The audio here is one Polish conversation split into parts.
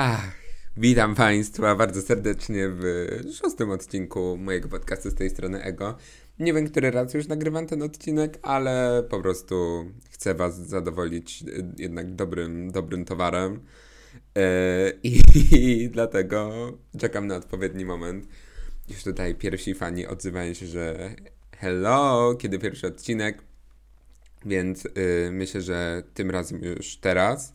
Ach, witam Państwa bardzo serdecznie w szóstym odcinku mojego podcastu z tej strony Ego. Nie wiem, który raz już nagrywam ten odcinek, ale po prostu chcę Was zadowolić y, jednak dobrym, dobrym towarem. E, I, I dlatego czekam na odpowiedni moment. Już tutaj pierwsi fani odzywają się, że hello, kiedy pierwszy odcinek. Więc y, myślę, że tym razem już teraz.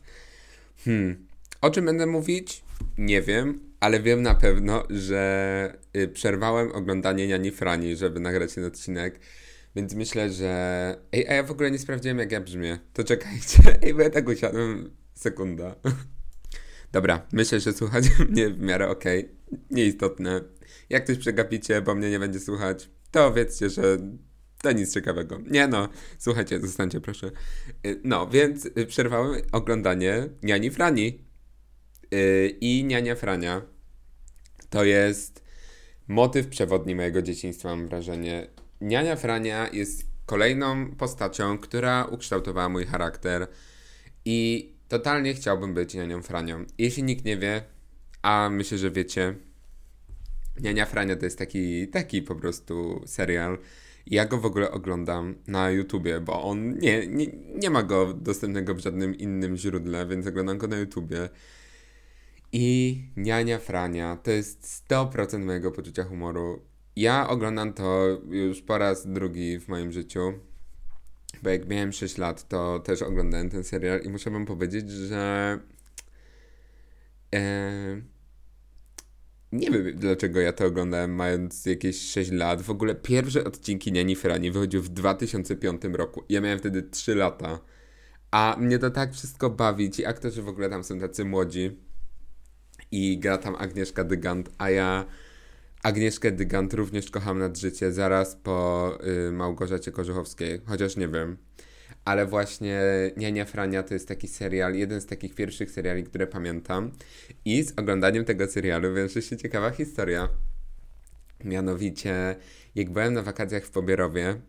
Hmm. O czym będę mówić? Nie wiem, ale wiem na pewno, że y, przerwałem oglądanie Jani Frani, żeby nagrać ten odcinek. Więc myślę, że. Ej, a ja w ogóle nie sprawdziłem, jak ja brzmię. To czekajcie. Ej, bo ja tak usiadłem. Sekunda. Dobra, myślę, że słuchacie mnie w miarę okej. Okay. Nieistotne. Jak coś przegapicie, bo mnie nie będzie słuchać, to wiedzcie, że to nic ciekawego. Nie no, słuchajcie, zostańcie proszę. Y, no, więc przerwałem oglądanie Niani Frani. Yy, I Niania Frania to jest motyw przewodni mojego dzieciństwa, mam wrażenie. Niania Frania jest kolejną postacią, która ukształtowała mój charakter i totalnie chciałbym być Nianią Franią. Jeśli nikt nie wie, a myślę, że wiecie, Niania Frania to jest taki, taki po prostu serial. Ja go w ogóle oglądam na YouTubie, bo on nie, nie, nie ma go dostępnego w żadnym innym źródle, więc oglądam go na YouTubie. I Niania Frania to jest 100% mojego poczucia humoru. Ja oglądam to już po raz drugi w moim życiu, bo jak miałem 6 lat, to też oglądałem ten serial i muszę wam powiedzieć, że e, nie wiem dlaczego ja to oglądałem mając jakieś 6 lat. W ogóle pierwsze odcinki Niani Frani wychodziły w 2005 roku. Ja miałem wtedy 3 lata. A mnie to tak wszystko bawi. Ci aktorzy w ogóle tam są tacy młodzi i gra tam Agnieszka Dygant, a ja Agnieszkę Dygant również kocham nad życie zaraz po y, Małgorzacie Korzuchowskiej, chociaż nie wiem. Ale właśnie Niania Frania to jest taki serial, jeden z takich pierwszych seriali, które pamiętam. I z oglądaniem tego serialu wiąże się ciekawa historia. Mianowicie, jak byłem na wakacjach w Pobierowie,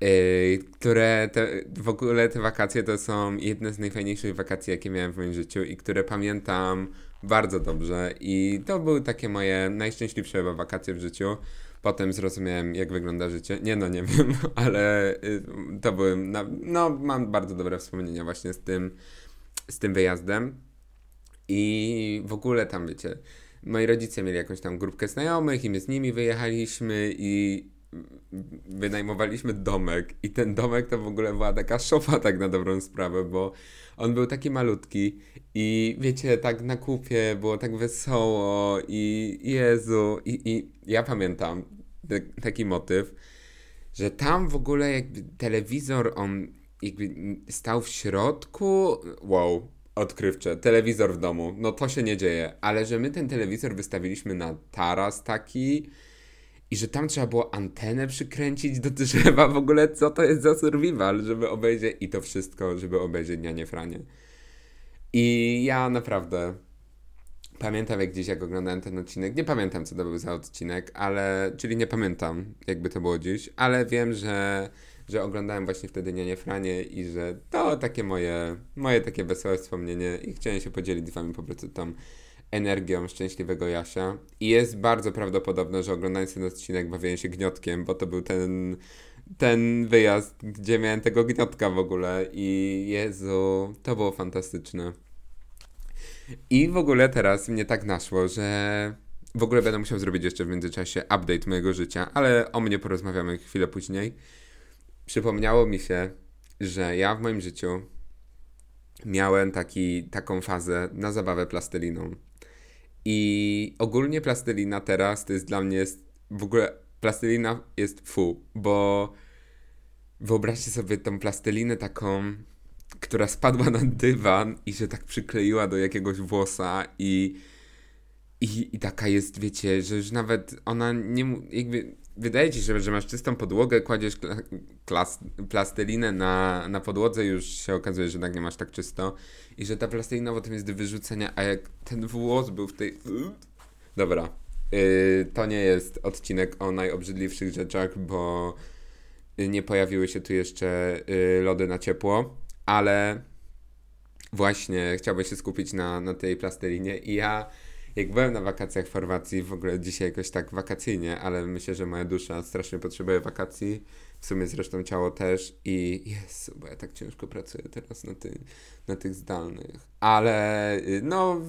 yy, które te, w ogóle te wakacje to są jedne z najfajniejszych wakacji, jakie miałem w moim życiu i które pamiętam bardzo dobrze i to były takie moje najszczęśliwsze wakacje w życiu. Potem zrozumiałem, jak wygląda życie. Nie no, nie wiem, ale y, to były, no mam bardzo dobre wspomnienia właśnie z tym, z tym wyjazdem. I w ogóle tam, wiecie, moi rodzice mieli jakąś tam grupkę znajomych i my z nimi wyjechaliśmy i wynajmowaliśmy domek i ten domek to w ogóle była taka szofa tak na dobrą sprawę, bo on był taki malutki i wiecie, tak na kupie było tak wesoło i Jezu, i, i ja pamiętam te, taki motyw, że tam w ogóle jakby telewizor, on jakby stał w środku, wow, odkrywcze, telewizor w domu, no to się nie dzieje, ale że my ten telewizor wystawiliśmy na taras taki, i że tam trzeba było antenę przykręcić do drzewa, w ogóle co to jest za survival, żeby obejrzeć i to wszystko, żeby obejrzeć Nianie Franie. I ja naprawdę pamiętam jak dziś, jak oglądałem ten odcinek, nie pamiętam co to był za odcinek, ale, czyli nie pamiętam jakby to było dziś, ale wiem, że, że oglądałem właśnie wtedy Nianie Franie i że to takie moje, moje takie wesołe wspomnienie i chciałem się podzielić z wami po prostu tam energią szczęśliwego Jasia. I jest bardzo prawdopodobne, że oglądając ten odcinek bawiłem się gniotkiem, bo to był ten, ten wyjazd, gdzie miałem tego gniotka w ogóle i Jezu, to było fantastyczne. I w ogóle teraz mnie tak naszło, że w ogóle będę musiał zrobić jeszcze w międzyczasie update mojego życia, ale o mnie porozmawiamy chwilę później. Przypomniało mi się, że ja w moim życiu miałem taki, taką fazę na zabawę plasteliną. I ogólnie plastelina teraz to jest dla mnie jest, w ogóle plastelina jest fu, bo wyobraźcie sobie tą plastelinę taką, która spadła na dywan i się tak przykleiła do jakiegoś włosa i i, I taka jest, wiecie, że już nawet ona nie, jakby wydaje ci się, że masz czystą podłogę, kładziesz klas, plastelinę na, na podłodze, już się okazuje, że tak nie masz tak czysto i że ta plastelina potem jest do wyrzucenia, a jak ten włos był w tej... Dobra, yy, to nie jest odcinek o najobrzydliwszych rzeczach, bo nie pojawiły się tu jeszcze yy, lody na ciepło, ale właśnie chciałby się skupić na, na tej plastelinie i ja jak byłem na wakacjach w Chorwacji, w ogóle dzisiaj jakoś tak wakacyjnie, ale myślę, że moja dusza strasznie potrzebuje wakacji, w sumie zresztą ciało też. I jest, bo ja tak ciężko pracuję teraz na, ty, na tych zdalnych, ale no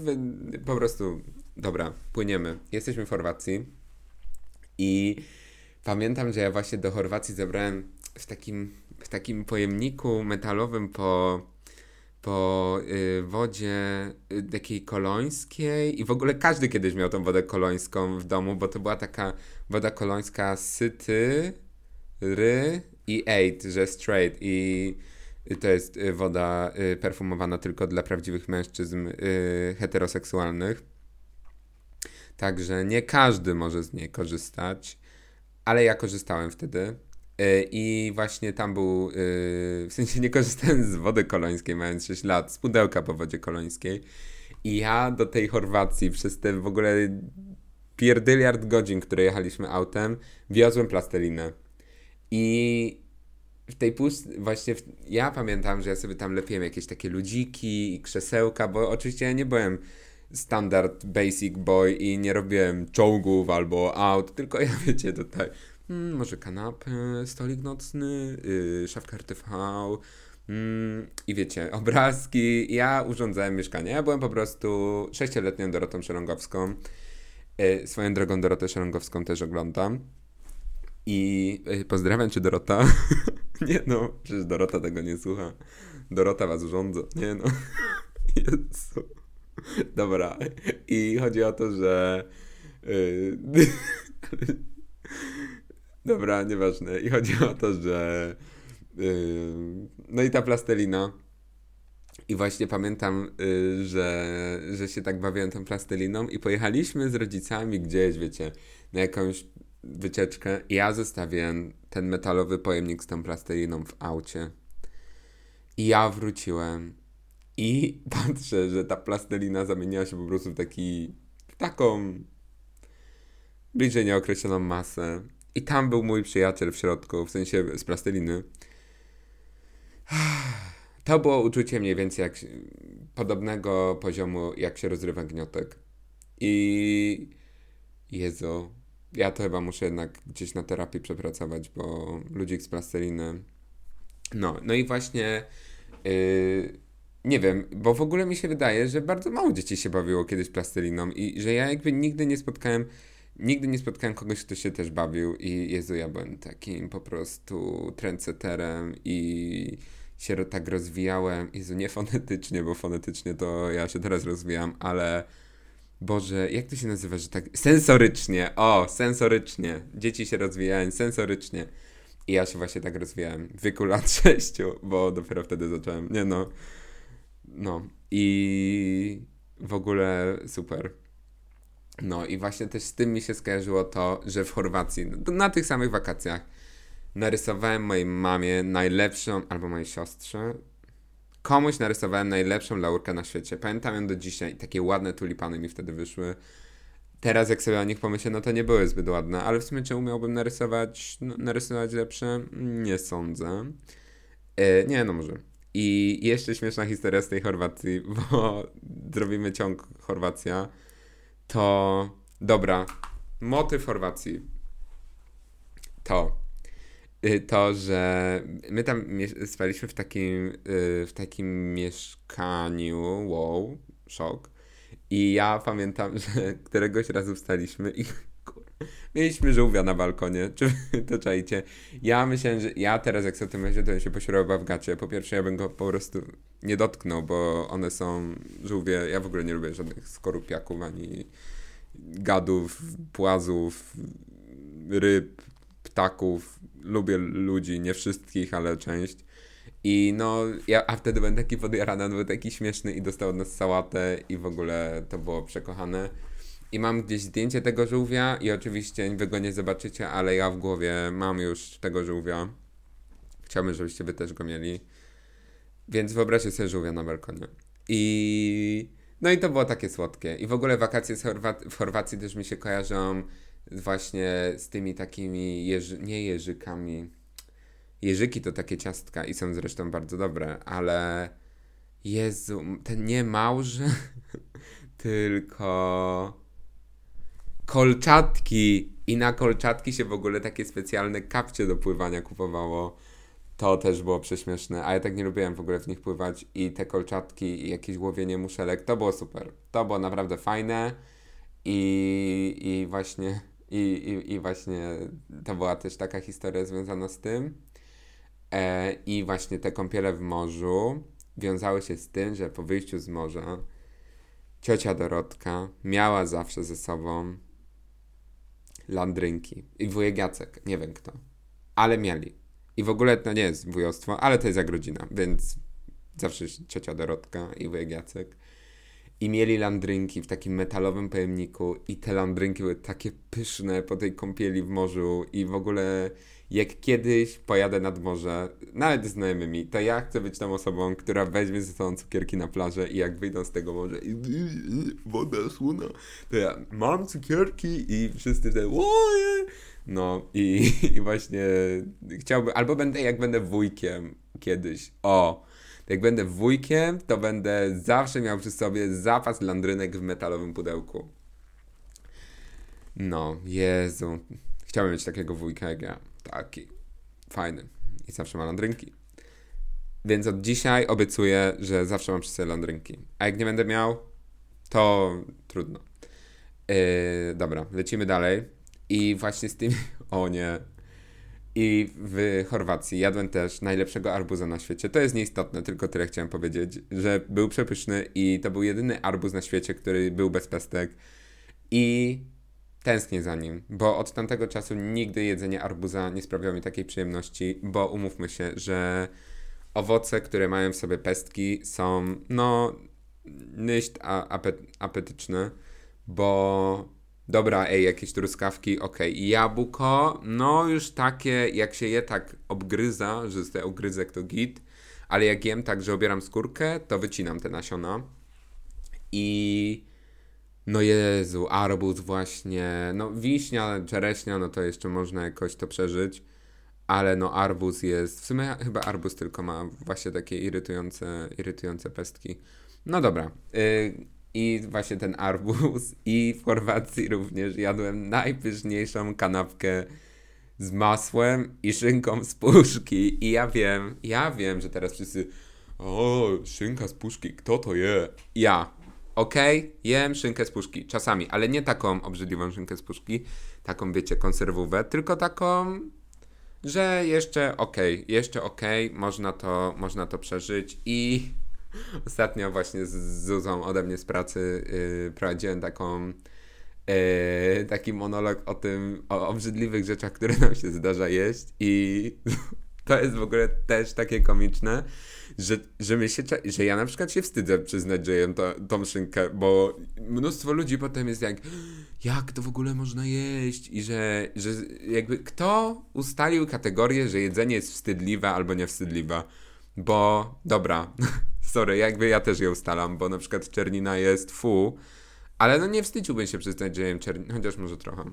po prostu, dobra, płyniemy. Jesteśmy w Chorwacji. I pamiętam, że ja właśnie do Chorwacji zabrałem w takim, w takim pojemniku metalowym po po y, wodzie y, takiej kolońskiej i w ogóle każdy kiedyś miał tą wodę kolońską w domu, bo to była taka woda kolońska syty, ry i eight, że straight i to jest y, woda perfumowana tylko dla prawdziwych mężczyzn heteroseksualnych. Także nie każdy może z niej korzystać, ale ja korzystałem wtedy. E, I właśnie tam był, e, w sensie nie korzystałem z wody kolońskiej, mając 6 lat, z pudełka po wodzie kolońskiej. I ja do tej Chorwacji przez te w ogóle pierdyliard godzin, które jechaliśmy autem, wiozłem plastelinę. I w tej pust właśnie w... ja pamiętam, że ja sobie tam lepiłem jakieś takie ludziki i krzesełka, bo oczywiście ja nie byłem standard basic boy i nie robiłem czołgów albo aut, tylko ja wiecie tutaj może kanapę, stolik nocny, yy, szafka RTV, mm, i wiecie, obrazki. Ja urządzałem mieszkanie. Ja byłem po prostu sześcioletnią Dorotą Szerągowską. Yy, swoją drogą Dorotę Szerągowską też oglądam. I yy, pozdrawiam cię Dorota. nie no, przecież Dorota tego nie słucha. Dorota was urządza. Nie no. Jezu. Dobra. I chodzi o to, że... Yy, Dobra, nieważne. I chodzi o to, że. Yy, no i ta plastelina. I właśnie pamiętam, yy, że, że się tak bawiłem tą plasteliną i pojechaliśmy z rodzicami gdzieś, wiecie, na jakąś wycieczkę. I ja zostawiłem ten metalowy pojemnik z tą plasteliną w aucie. I ja wróciłem. I patrzę, że ta plastelina zamieniła się po prostu w taki. w taką. bliżej nieokreśloną masę. I tam był mój przyjaciel w środku, w sensie z plasteliny. To było uczucie mniej więcej jak podobnego poziomu, jak się rozrywa gniotek. I Jezu, ja to chyba muszę jednak gdzieś na terapii przepracować, bo ludzik z plasteliny. No, no i właśnie yy, nie wiem, bo w ogóle mi się wydaje, że bardzo mało dzieci się bawiło kiedyś plasteliną i że ja jakby nigdy nie spotkałem Nigdy nie spotkałem kogoś, kto się też bawił i Jezu, ja byłem takim po prostu trendseterem i się tak rozwijałem. Jezu, nie fonetycznie, bo fonetycznie to ja się teraz rozwijam, ale Boże, jak to się nazywa, że tak sensorycznie, o, sensorycznie. Dzieci się rozwijają sensorycznie. I ja się właśnie tak rozwijałem w wieku lat 6, bo dopiero wtedy zacząłem. Nie no. No. I w ogóle super. No i właśnie też z tym mi się skojarzyło to, że w Chorwacji, no, na tych samych wakacjach, narysowałem mojej mamie najlepszą, albo mojej siostrze, komuś narysowałem najlepszą laurkę na świecie. Pamiętam ją do dzisiaj, takie ładne tulipany mi wtedy wyszły. Teraz jak sobie o nich pomyślę, no to nie były zbyt ładne, ale w sumie czy umiałbym narysować, no, narysować lepsze? Nie sądzę. E, nie, no może. I jeszcze śmieszna historia z tej Chorwacji, bo zrobimy ciąg Chorwacja to dobra. Motyw Chorwacji to y, to, że my tam spaliśmy w takim, y, w takim mieszkaniu, wow, szok. I ja pamiętam, że któregoś razu wstaliśmy i mieliśmy żółwia na balkonie, czy to czajcie? Ja myślałem, że ja teraz jak sobie to myślę, to się posiorował w gacie. Po pierwsze ja bym go po prostu nie dotknął, bo one są żółwie, ja w ogóle nie lubię żadnych skorupiaków ani gadów, płazów, ryb, ptaków. Lubię ludzi, nie wszystkich, ale część. I no, ja, a wtedy byłem taki podjarany, on był taki śmieszny i dostał od nas sałatę i w ogóle to było przekochane. I mam gdzieś zdjęcie tego żółwia i oczywiście wy go nie zobaczycie, ale ja w głowie mam już tego żółwia. Chciałbym, żebyście wy też go mieli. Więc wyobraźcie sobie żółwia na balkonie. I no i to było takie słodkie. I w ogóle wakacje w Chorwacji też mi się kojarzą właśnie z tymi takimi, jeży, nie jeżykami. Jeżyki to takie ciastka i są zresztą bardzo dobre, ale Jezu, ten nie małż, tylko kolczatki. I na kolczatki się w ogóle takie specjalne kapcie do pływania kupowało. To też było prześmieszne, a ja tak nie lubiłem w ogóle w nich pływać i te kolczatki i jakieś łowienie muszelek, to było super. To było naprawdę fajne i, i właśnie i, i, i właśnie to była też taka historia związana z tym. E, I właśnie te kąpiele w morzu wiązały się z tym, że po wyjściu z morza ciocia Dorotka miała zawsze ze sobą landrynki i wujek Jacek, nie wiem kto, ale mieli. I w ogóle to nie jest wujostwo, ale to jest jak rodzina, więc zawsze ciocia Dorotka i wujek Jacek. I mieli landrynki w takim metalowym pojemniku i te landrynki były takie pyszne po tej kąpieli w morzu i w ogóle jak kiedyś pojadę nad morze, nawet z znajomymi, to ja chcę być tą osobą, która weźmie ze sobą cukierki na plażę i jak wyjdą z tego morza i woda słona, to ja mam cukierki i wszyscy wtedy! No i, i właśnie chciałbym, albo będę jak będę wujkiem kiedyś, o, jak będę wujkiem, to będę zawsze miał przy sobie zapas landrynek w metalowym pudełku. No, Jezu. Chciałbym mieć takiego wujka jak ja. Taki. Fajny. I zawsze ma landrynki. Więc od dzisiaj obiecuję, że zawsze mam przy sobie landrynki. A jak nie będę miał, to trudno. Yy, dobra, lecimy dalej. I właśnie z tym. O nie. I w Chorwacji jadłem też najlepszego arbuza na świecie. To jest nieistotne, tylko tyle chciałem powiedzieć, że był przepyszny i to był jedyny arbuz na świecie, który był bez pestek. I tęsknię za nim, bo od tamtego czasu nigdy jedzenie arbuza nie sprawiało mi takiej przyjemności, bo umówmy się, że owoce, które mają w sobie pestki są, no, nyść apet apetyczne, bo dobra, ej, jakieś truskawki, okej, okay. jabłko, no już takie, jak się je tak obgryza, że z te ogryzek to git, ale jak jem tak, że obieram skórkę, to wycinam te nasiona i no Jezu, arbuz właśnie, no wiśnia, czereśnia, no to jeszcze można jakoś to przeżyć, ale no arbuz jest, w sumie chyba arbuz tylko ma właśnie takie irytujące, irytujące pestki. No dobra, yy, i właśnie ten arbuz i w Chorwacji również jadłem najpyszniejszą kanapkę z masłem i szynką z puszki i ja wiem, ja wiem, że teraz wszyscy o, szynka z puszki, kto to je? Ja, Okej, okay, jem szynkę z puszki, czasami, ale nie taką obrzydliwą szynkę z puszki, taką wiecie, konserwówę, tylko taką, że jeszcze okej, okay, jeszcze okej, okay, można, to, można to przeżyć. I ostatnio właśnie z Zuzą ode mnie z pracy yy, prowadziłem taką yy, taki monolog o tym, o obrzydliwych rzeczach, które nam się zdarza jeść. I to jest w ogóle też takie komiczne, że, że, my się, że ja na przykład się wstydzę przyznać, że jem to, tą szynkę, bo mnóstwo ludzi potem jest jak, jak to w ogóle można jeść i że, że jakby kto ustalił kategorię, że jedzenie jest wstydliwe albo niewstydliwe, bo dobra, sorry, jakby ja też je ustalam, bo na przykład czernina jest fu, ale no nie wstydziłbym się przyznać, że jem czerninę, chociaż może trochę.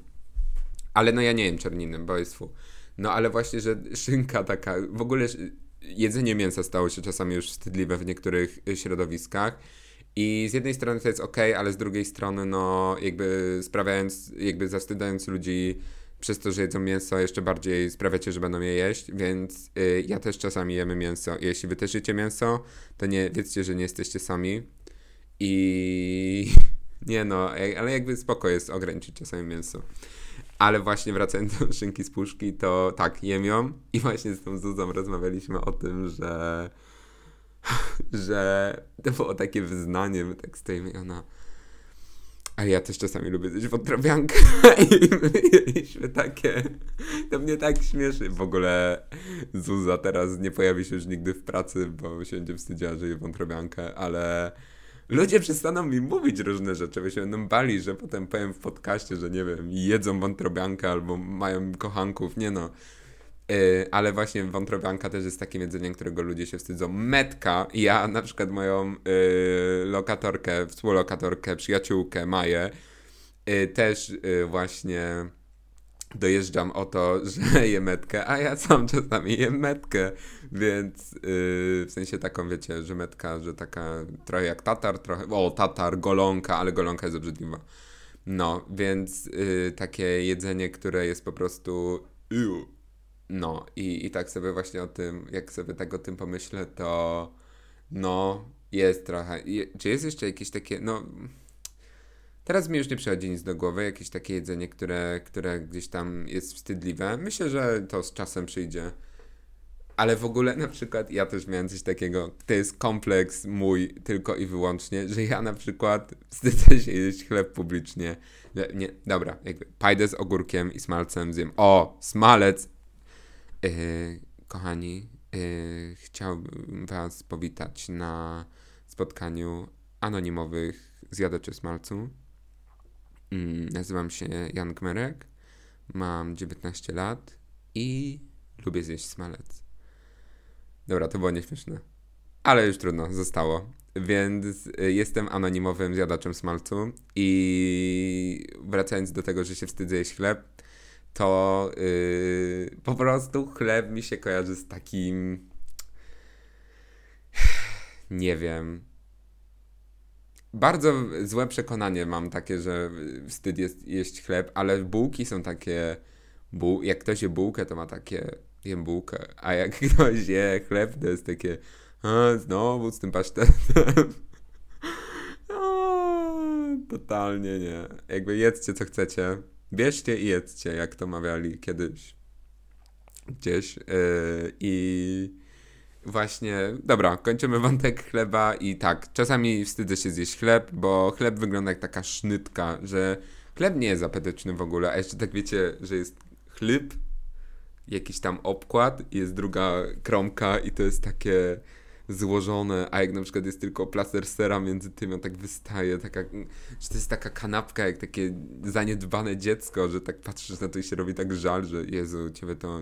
Ale no ja nie jem czerniny, bo jest fu. No ale właśnie, że szynka taka, w ogóle jedzenie mięsa stało się czasami już wstydliwe w niektórych y, środowiskach. I z jednej strony to jest ok, ale z drugiej strony, no, jakby sprawiając, jakby zawstydzając ludzi przez to, że jedzą mięso, jeszcze bardziej sprawiacie, że będą je jeść, więc y, ja też czasami jemy mięso. Jeśli wy też jecie mięso, to nie wiedzcie, że nie jesteście sami. I nie no, ale jakby spoko jest ograniczyć czasami mięso. Ale właśnie wracając do szynki z puszki, to tak, jem ją i właśnie z tą Zuzą rozmawialiśmy o tym, że że to było takie wyznanie, my tak stoimy i ona ale ja też czasami lubię coś wątrobiankę i my mieliśmy takie, to mnie tak śmieszy. W ogóle Zuza teraz nie pojawi się już nigdy w pracy, bo się będzie wstydziła, że je wątrobiankę, ale ludzie przestaną mi mówić różne rzeczy, bo się będą bali, że potem powiem w podcaście, że nie wiem, jedzą wątrobiankę albo mają kochanków, nie no. Yy, ale właśnie wątrobianka też jest takim jedzeniem, którego ludzie się wstydzą. Metka, ja na przykład moją yy, lokatorkę, współlokatorkę, przyjaciółkę Maję, yy, też właśnie dojeżdżam o to, że jem metkę, a ja sam czasami jem metkę, więc yy, w sensie taką, wiecie, że metka, że taka trochę jak tatar, trochę, o tatar, golonka, ale golonka jest obrzydliwa. No, więc yy, takie jedzenie, które jest po prostu Ew. no i, i tak sobie właśnie o tym, jak sobie tak o tym pomyślę, to no, jest trochę, je, czy jest jeszcze jakieś takie, no Teraz mi już nie przychodzi nic do głowy, jakieś takie jedzenie, które, które gdzieś tam jest wstydliwe. Myślę, że to z czasem przyjdzie. Ale w ogóle na przykład ja też miałem coś takiego, to jest kompleks mój tylko i wyłącznie, że ja na przykład wstydzę się jeść chleb publicznie. Nie, dobra, jakby pajdę z ogórkiem i smalcem zjem. O, smalec! Yy, kochani, yy, chciałbym was powitać na spotkaniu anonimowych zjadaczy smalcu. Mm, nazywam się Jan Gmerek, mam 19 lat i lubię zjeść smalec. Dobra, to było nieśmieszne. Ale już trudno, zostało. Więc y, jestem anonimowym zjadaczem smalcu i wracając do tego, że się wstydzę jeść chleb, to yy, po prostu chleb mi się kojarzy z takim nie wiem, bardzo złe przekonanie mam takie, że wstyd jest jeść chleb, ale bułki są takie. Bu jak ktoś je bułkę, to ma takie. Jem bułkę, a jak ktoś je chleb, to jest takie. A, znowu z tym pasztetem. totalnie nie. Jakby jedzcie co chcecie. Bierzcie i jedzcie, jak to mawiali kiedyś gdzieś. Yy, I Właśnie, dobra, kończymy wątek chleba i tak, czasami wstydzę się zjeść chleb, bo chleb wygląda jak taka sznytka, że chleb nie jest apetyczny w ogóle, a jeszcze tak wiecie, że jest chleb, jakiś tam obkład, jest druga kromka i to jest takie złożone, a jak na przykład jest tylko plaster sera między tym, on tak wystaje, taka, że to jest taka kanapka, jak takie zaniedbane dziecko, że tak patrzysz na to i się robi tak żal, że Jezu, ciebie to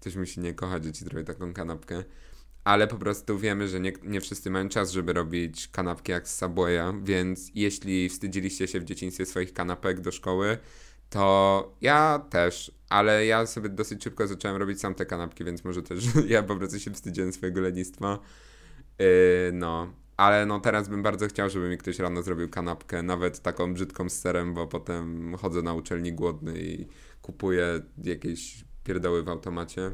ktoś musi nie kochać, że ci zrobi taką kanapkę ale po prostu wiemy, że nie, nie wszyscy mają czas, żeby robić kanapki jak z Subwaya, więc jeśli wstydziliście się w dzieciństwie swoich kanapek do szkoły, to ja też, ale ja sobie dosyć szybko zacząłem robić sam te kanapki, więc może też ja po prostu się wstydziłem swojego lenistwa. Yy, no, ale no teraz bym bardzo chciał, żeby mi ktoś rano zrobił kanapkę, nawet taką brzydką z serem, bo potem chodzę na uczelni głodny i kupuję jakieś pierdoły w automacie.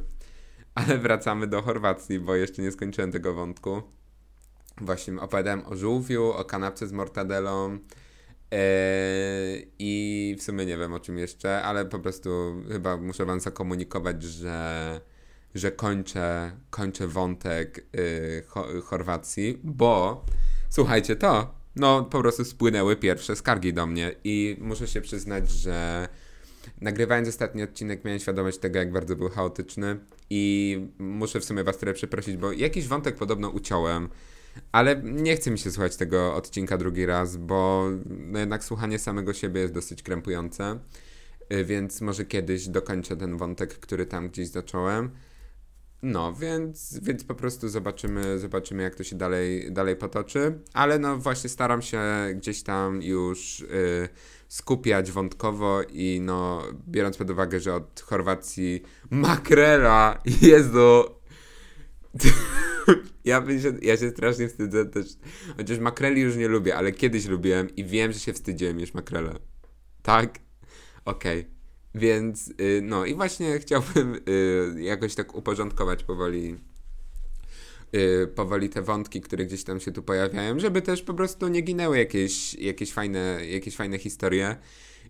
Ale wracamy do Chorwacji, bo jeszcze nie skończyłem tego wątku. Właśnie opowiadałem o żółwiu, o kanapce z mortadelą yy, i w sumie nie wiem o czym jeszcze, ale po prostu chyba muszę wam zakomunikować, że, że kończę, kończę wątek yy, Chorwacji, bo słuchajcie to, no po prostu spłynęły pierwsze skargi do mnie i muszę się przyznać, że Nagrywając ostatni odcinek miałem świadomość tego, jak bardzo był chaotyczny i muszę w sumie was trochę przeprosić, bo jakiś wątek podobno uciąłem, ale nie chce mi się słuchać tego odcinka drugi raz, bo no jednak słuchanie samego siebie jest dosyć krępujące, y, więc może kiedyś dokończę ten wątek, który tam gdzieś zacząłem. No, więc, więc po prostu zobaczymy, zobaczymy, jak to się dalej, dalej potoczy. Ale no właśnie staram się gdzieś tam już y, skupiać wątkowo i no, biorąc pod uwagę, że od Chorwacji makrela, Jezu, ja, się, ja się strasznie wstydzę też, chociaż makreli już nie lubię, ale kiedyś lubiłem i wiem, że się wstydziłem jeść makrele. Tak? Okej. Okay. Więc, yy, no i właśnie chciałbym yy, jakoś tak uporządkować powoli yy, powoli te wątki, które gdzieś tam się tu pojawiają, żeby też po prostu nie ginęły jakieś, jakieś, fajne, jakieś fajne historie.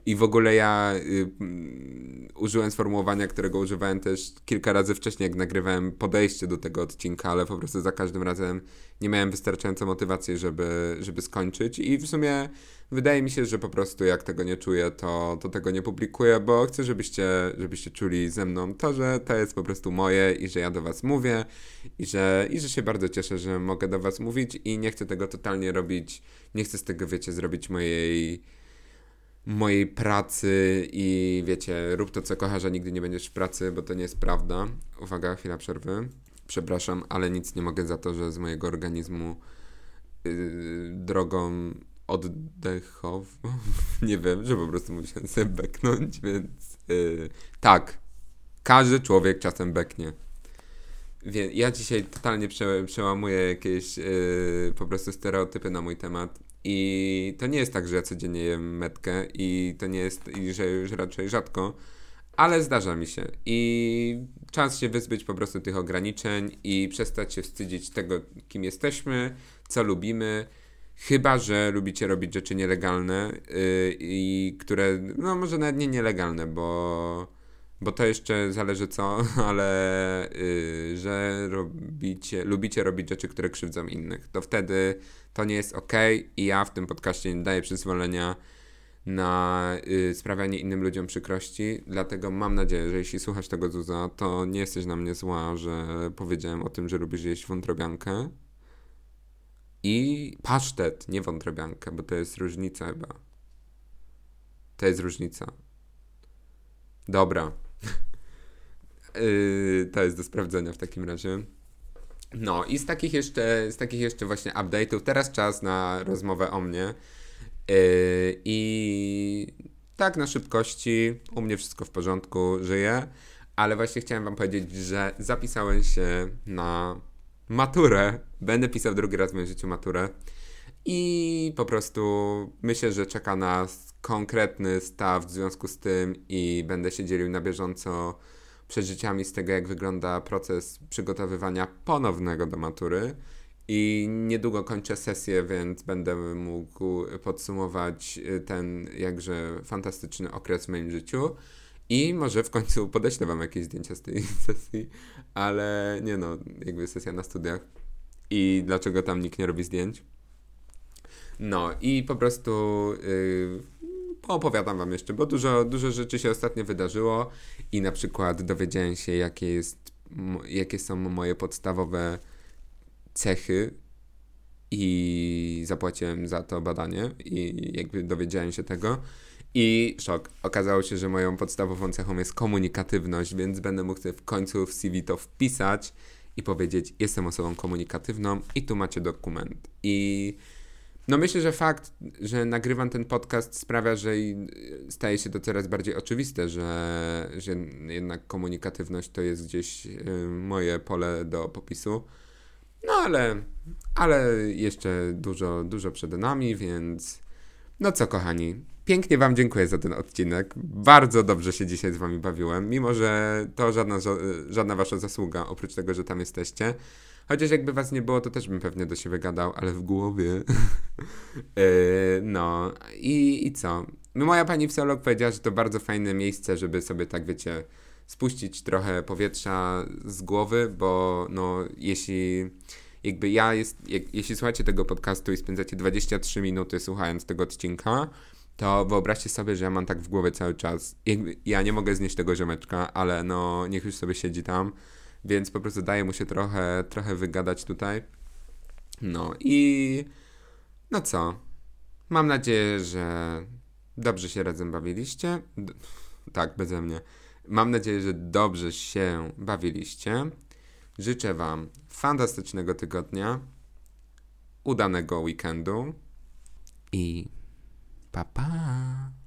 I w ogóle ja y, mm, użyłem sformułowania, którego używałem też kilka razy wcześniej, jak nagrywałem podejście do tego odcinka, ale po prostu za każdym razem nie miałem wystarczająco motywacji, żeby, żeby skończyć. I w sumie wydaje mi się, że po prostu jak tego nie czuję, to, to tego nie publikuję, bo chcę, żebyście, żebyście czuli ze mną to, że to jest po prostu moje i że ja do Was mówię i że, i że się bardzo cieszę, że mogę do Was mówić i nie chcę tego totalnie robić, nie chcę z tego, wiecie, zrobić mojej mojej pracy i wiecie, rób to co kochasz, a nigdy nie będziesz w pracy, bo to nie jest prawda. Uwaga, chwila przerwy. Przepraszam, ale nic nie mogę za to, że z mojego organizmu yy, drogą oddechowo. Nie wiem, że po prostu musiałem sobie beknąć, więc yy, tak. Każdy człowiek czasem beknie. Wie, ja dzisiaj totalnie prze, przełamuję jakieś yy, po prostu stereotypy na mój temat. I to nie jest tak, że ja codziennie jem metkę i to nie jest, i że już raczej rzadko, ale zdarza mi się. I czas się wyzbyć po prostu tych ograniczeń i przestać się wstydzić tego, kim jesteśmy, co lubimy. Chyba, że lubicie robić rzeczy nielegalne yy, i które, no może nawet nie nielegalne, bo, bo to jeszcze zależy co, ale yy, że robicie, lubicie robić rzeczy, które krzywdzą innych. To wtedy to nie jest ok i ja w tym podcaście nie daję przyzwolenia na y, sprawianie innym ludziom przykrości. Dlatego mam nadzieję, że jeśli słuchasz tego Zuza, to nie jesteś na mnie zła, że powiedziałem o tym, że lubisz jeść wątrobiankę. I pasztet, nie wątrobiankę, bo to jest różnica chyba. To jest różnica. Dobra. Yy, to jest do sprawdzenia w takim razie. No i z takich jeszcze, z takich jeszcze właśnie update'ów, teraz czas na rozmowę o mnie. Yy, I tak na szybkości, u mnie wszystko w porządku, żyję, ale właśnie chciałem wam powiedzieć, że zapisałem się na maturę. Będę pisał drugi raz w moim życiu maturę. I po prostu myślę, że czeka nas konkretny staw w związku z tym i będę się dzielił na bieżąco przeżyciami z tego, jak wygląda proces przygotowywania ponownego do matury. I niedługo kończę sesję, więc będę mógł podsumować ten jakże fantastyczny okres w moim życiu. I może w końcu podeślę wam jakieś zdjęcia z tej sesji, ale nie no, jakby sesja na studiach. I dlaczego tam nikt nie robi zdjęć? No i po prostu yy, opowiadam wam jeszcze, bo dużo, dużo rzeczy się ostatnio wydarzyło i na przykład dowiedziałem się, jakie, jest, jakie są moje podstawowe cechy i zapłaciłem za to badanie i jakby dowiedziałem się tego. I szok. Okazało się, że moją podstawową cechą jest komunikatywność, więc będę mógł w końcu w CV to wpisać i powiedzieć: Jestem osobą komunikatywną, i tu macie dokument. I no myślę, że fakt, że nagrywam ten podcast sprawia, że staje się to coraz bardziej oczywiste, że, że jednak komunikatywność to jest gdzieś y, moje pole do popisu. No ale, ale jeszcze dużo, dużo przed nami, więc no co kochani, pięknie Wam dziękuję za ten odcinek. Bardzo dobrze się dzisiaj z Wami bawiłem, mimo że to żadna, żadna Wasza zasługa, oprócz tego, że tam jesteście. Chociaż jakby Was nie było, to też bym pewnie do siebie gadał, ale w głowie. yy, no i, i co? No, moja pani psycholog powiedziała, że to bardzo fajne miejsce, żeby sobie tak, wiecie, spuścić trochę powietrza z głowy, bo no jeśli jakby ja jest, jak, jeśli słuchacie tego podcastu i spędzacie 23 minuty słuchając tego odcinka, to wyobraźcie sobie, że ja mam tak w głowie cały czas. Jakby, ja nie mogę znieść tego ziomeczka, ale no niech już sobie siedzi tam, więc po prostu daje mu się trochę, trochę wygadać tutaj. No i no co? Mam nadzieję, że dobrze się razem bawiliście. D tak, beze mnie. Mam nadzieję, że dobrze się bawiliście. Życzę Wam fantastycznego tygodnia, udanego weekendu i pa pa!